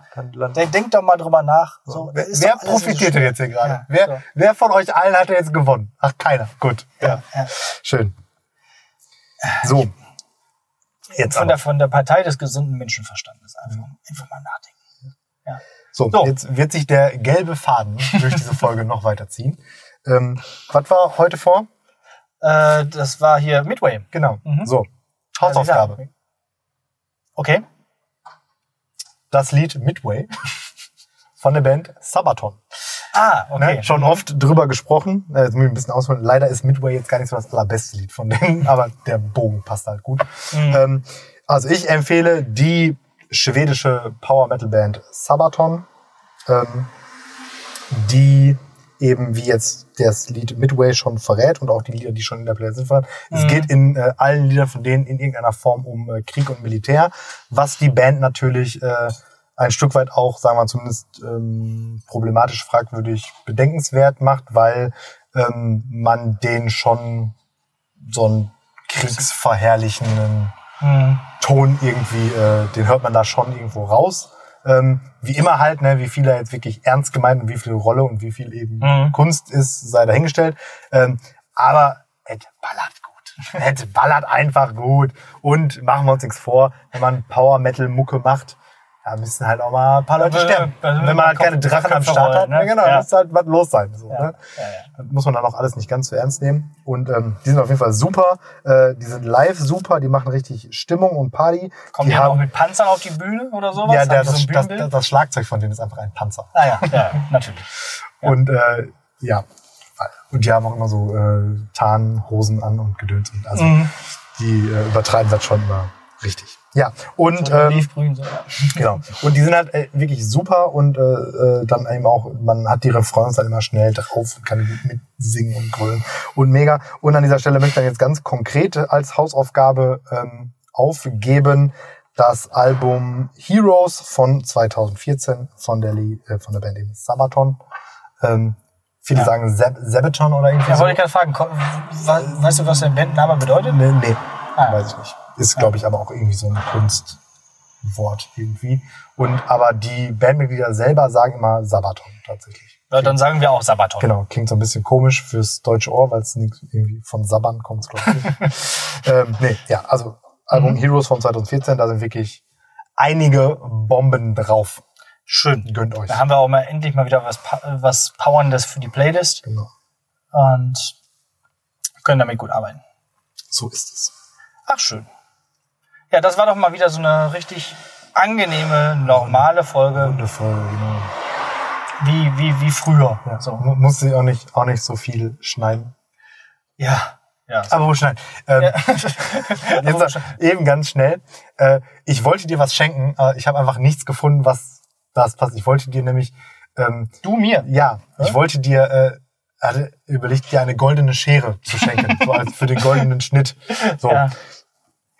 Denk, doch mal drüber nach. So, Wer, wer profitiert denn jetzt hier gerade? Ja, wer, so. wer von euch allen hat denn jetzt gewonnen? Ach, keiner. Gut. Ja. Ja. Schön. So. Jetzt Von aber. der, von der Partei des gesunden Menschenverstandes. Einfach, einfach mal nachdenken. Ja. So, So. jetzt wird sich der gelbe Faden durch diese Folge noch weiterziehen. Ähm, was war heute vor? Äh, das war hier Midway. Genau. Mhm. So. Hausaufgabe. Okay. Das Lied Midway von der Band Sabaton. Ah, okay. Ne? Schon oft drüber gesprochen. Äh, Jetzt muss ich ein bisschen ausholen. Leider ist Midway jetzt gar nicht so das allerbeste Lied von denen, aber der Bogen passt halt gut. Mhm. Ähm, also ich empfehle die schwedische Power Metal Band Sabaton, ähm, die eben wie jetzt das Lied Midway schon verrät und auch die Lieder, die schon in der Playlist sind. Es Mhm. geht in äh, allen Liedern von denen in irgendeiner Form um äh, Krieg und Militär, was die Band natürlich äh, ein Stück weit auch, sagen wir zumindest ähm, problematisch fragwürdig bedenkenswert macht, weil ähm, man den schon so einen kriegsverherrlichenden Mhm. Ton irgendwie, äh, den hört man da schon irgendwo raus. Ähm, wie immer halt, ne, wie viel er jetzt wirklich ernst gemeint und wie viel Rolle und wie viel eben Mhm. Kunst ist, sei dahingestellt. Ähm, aber es ballert gut. Es ballert einfach gut. Und machen wir uns nichts vor, wenn man Power-Metal-Mucke macht, da müssen halt auch mal ein paar Leute sterben. müssen wenn man halt keine Drachen am Start hat, ne? ne, genau, Ja. muss halt was los sein. So, Ja. ne? Ja. Das muss man dann auch alles nicht ganz so ernst nehmen. Und ähm, die sind auf jeden Fall super. Äh, die sind live super. Die machen richtig Stimmung und Party. Kommen die die, auch mit Panzern auf die Bühne oder sowas? ja, Haben der, die so das, das, das Schlagzeug von denen ist einfach ein Panzer. ah ja, ja, natürlich. Und äh, ja, und die haben auch immer so äh, Tarnhosen an und Gedöns. Und also Mhm. die äh, übertreiben das schon immer richtig. Ja, und ähm, so. Genau. Und die sind halt äh, wirklich super und äh, äh, dann eben auch, man hat die Refrains dann immer schnell drauf und kann gut mitsingen und grölen und mega. Und an dieser Stelle möchte ich dann jetzt ganz konkret als Hausaufgabe ähm, aufgeben das Album Heroes von 2014 von der, Li- äh, von der Band Sabaton. Ähm, viele Ja. sagen Sab Sabaton oder irgendwie Ja, so. wollte ich gerade fragen, weißt du, was der Bandname bedeutet? Nee, nee Ah. weiß ich nicht. Ist, glaube ich, aber auch irgendwie so ein Kunstwort irgendwie. Und aber die Bandmitglieder selber sagen immer Sabaton tatsächlich. Ja, dann sagen wir auch Sabaton. Genau, klingt so ein bisschen komisch fürs deutsche Ohr, weil es irgendwie von Saban kommt, glaube ich. nicht. ähm, nee, ja, also Album Mhm. Heroes von 2014, da sind wirklich einige Bomben drauf. Schön. Gönnt euch. Da haben wir auch mal endlich mal wieder was, was Powerndes für die Playlist Genau, und können damit gut arbeiten. so ist es. Ach, schön. Ja, das war doch mal wieder so eine richtig angenehme, normale Folge, Wundervoll, genau. wie, wie, wie früher. Ja, So. mu- Muss sie auch nicht, auch nicht so viel schneiden. Ja. ja. Aber wo schneiden? Ähm, Ja. Jetzt eben ganz schnell. Äh, ich wollte dir was schenken, aber ich habe einfach nichts gefunden, was das passt. Ich wollte dir nämlich, ähm, Du mir. ja, ich wollte dir, äh, hatte überlegt, dir eine goldene Schere zu schenken, so als für den goldenen Schnitt. So. Ja.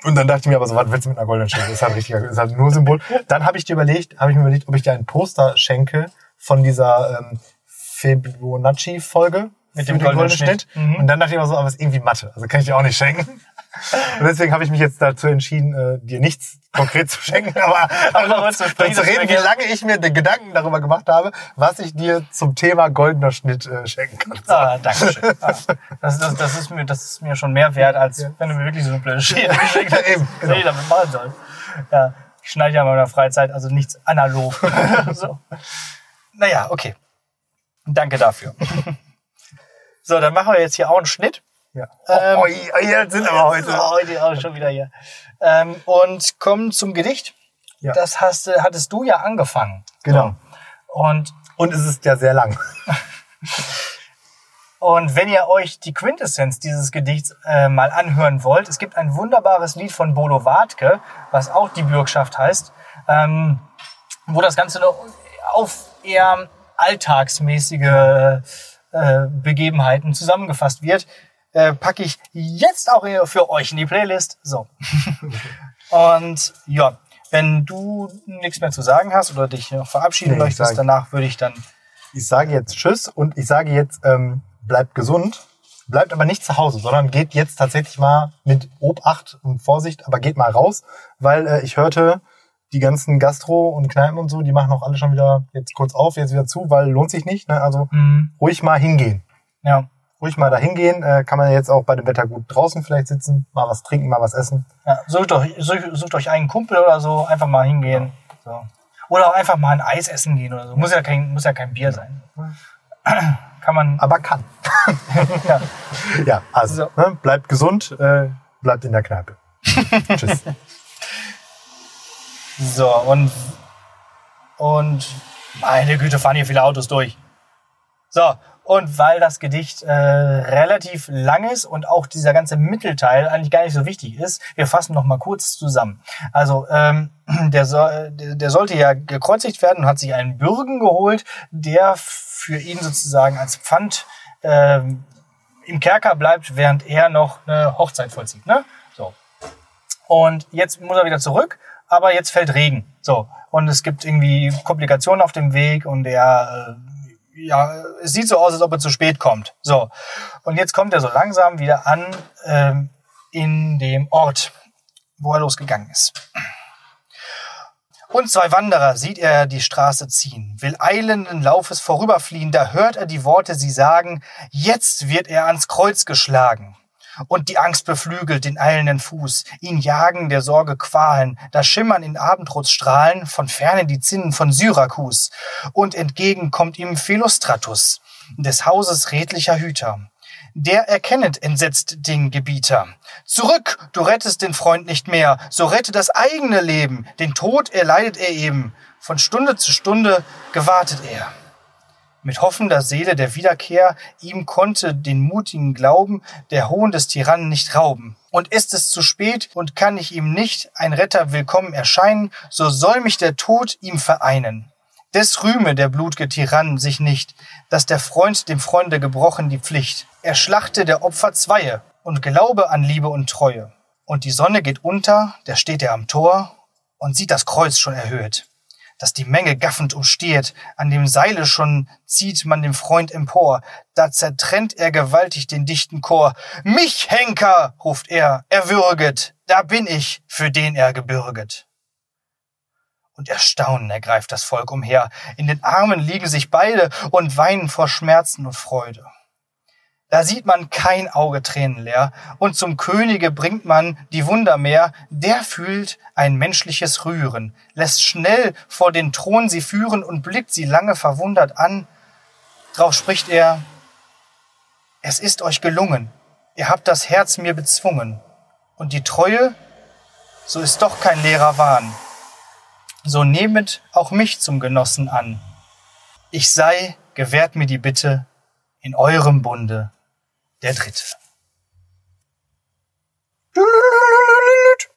Und dann dachte ich mir aber so, was willst du mit einer goldenen Schere? Das ist halt richtig, das ist halt nur Symbol. Dann habe ich dir überlegt, habe ich mir überlegt, ob ich dir ein Poster schenke von dieser ähm, Fibonacci-Folge Mit dem den goldenen Schnitt. Mhm. Und dann dachte ich aber so, aber es ist irgendwie Mathe, also kann ich dir auch nicht schenken. Und deswegen habe ich mich jetzt dazu entschieden, äh, dir nichts konkret zu schenken, aber darüber zu sprechen, zu reden, wie lange ich mir den Gedanken darüber gemacht habe, was ich dir zum Thema goldener Schnitt äh, schenken kann. Ah, danke schön. Ah, das, das, das, ist mir, das ist mir schon mehr wert, als wenn du mir wirklich so eine blöde Schere geschenkt Ja, eben, genau. Nee, damit machen soll. Ja, Ich schneide ja in meiner Freizeit, also nichts analog. so. Naja, okay. Danke dafür. so, dann machen wir jetzt hier auch einen Schnitt. Ja. Ähm, oh, oh, sind wir heute. So, heute auch schon wieder hier. Ähm, und kommen zum Gedicht. Ja. Das hast, du- hattest du ja angefangen. Genau. Und, Und es ist ja sehr lang. und wenn ihr euch die Quintessenz dieses Gedichts äh, mal anhören wollt, es gibt ein wunderbares Lied von Bodo Wartke, was auch die Bürgschaft heißt, ähm, wo das Ganze nur auf eher alltagsmäßige äh, Begebenheiten zusammengefasst wird, äh, packe ich jetzt auch für euch in die Playlist. So. Und ja, wenn du nichts mehr zu sagen hast oder dich noch verabschieden Nee, möchtest, danach würde ich dann. Ich sage jetzt Tschüss und ich sage jetzt, ähm, bleibt gesund. Bleibt aber nicht zu Hause, sondern geht jetzt tatsächlich mal mit Obacht und Vorsicht, aber geht mal raus, weil äh, ich hörte, die ganzen Gastro und Kneipen und so, die machen auch alle schon wieder jetzt kurz auf, jetzt wieder zu, weil lohnt sich nicht. Ne? Also Mhm. ruhig mal hingehen. Ja, Ruhig mal da hingehen. Äh, kann man jetzt auch bei dem Wetter gut draußen vielleicht sitzen, mal was trinken, mal was essen. ja. Sucht, euch, sucht, sucht euch einen Kumpel oder so, einfach mal hingehen. So. Oder auch einfach mal ein Eis essen gehen oder so. Muss ja kein, muss ja kein Bier sein. Kann man. Aber kann. Ja. Ja, also So. ne, bleibt gesund, äh, bleibt in der Kneipe. Tschüss. So, und, und meine Güte, fahren hier viele Autos durch. So, und weil das Gedicht äh, relativ lang ist und auch dieser ganze Mittelteil eigentlich gar nicht so wichtig ist, wir fassen noch mal kurz zusammen. Also ähm, der, soll, der sollte ja gekreuzigt werden und hat sich einen Bürgen geholt, der für ihn sozusagen als Pfand ähm, im Kerker bleibt, während er noch eine Hochzeit vollzieht. Ne? So. Und jetzt muss er wieder zurück, aber jetzt fällt Regen. So. Und es gibt irgendwie Komplikationen auf dem Weg und er, äh, ja, es sieht so aus, als ob er zu spät kommt. So. Und jetzt kommt er so langsam wieder an ähm, in dem Ort, wo er losgegangen ist. Und zwei Wanderer sieht er die Straße ziehen, will eilenden Laufes vorüberfliehen, da hört er die Worte sie sagen, jetzt wird er ans Kreuz geschlagen. Und die Angst beflügelt den eilenden Fuß, ihn jagen der Sorge Qualen, da schimmern in Abendrotstrahlen von ferne die Zinnen von Syrakus, und entgegen kommt ihm Philostratus, des Hauses redlicher Hüter. Der erkennet entsetzt den Gebieter. Zurück, du rettest den Freund nicht mehr, so rette das eigene Leben, den Tod erleidet er eben. Von Stunde zu Stunde gewartet er. Mit hoffender Seele der Wiederkehr, ihm konnte den mutigen Glauben der Hohn des Tyrannen nicht rauben. Und ist es zu spät und kann ich ihm nicht ein Retter willkommen erscheinen, so soll mich der Tod ihm vereinen. Des rühme der blutge Tyrann sich nicht, dass der Freund dem Freunde gebrochen die Pflicht. Er schlachte der Opfer Zweie und glaube an Liebe und Treue. Und die Sonne geht unter, da steht er am Tor und sieht das Kreuz schon erhöht dass die Menge gaffend umsteht, an dem Seile schon zieht man den Freund empor, da zertrennt er gewaltig den dichten Chor. Mich, Henker, ruft er, erwürget, da bin ich, für den er gebürget. Und Erstaunen ergreift das Volk umher, in den Armen liegen sich beide und weinen vor Schmerzen und Freude. Da sieht man kein Auge tränenleer, und zum Könige bringt man die Wunder mehr, der fühlt ein menschliches Rühren, lässt schnell vor den Thron sie führen und blickt sie lange verwundert an. Drauf spricht er, es ist euch gelungen, ihr habt das Herz mir bezwungen, und die Treue, so ist doch kein leerer Wahn. So nehmet auch mich zum Genossen an. Ich sei, gewährt mir die Bitte, in eurem Bunde der Dritte.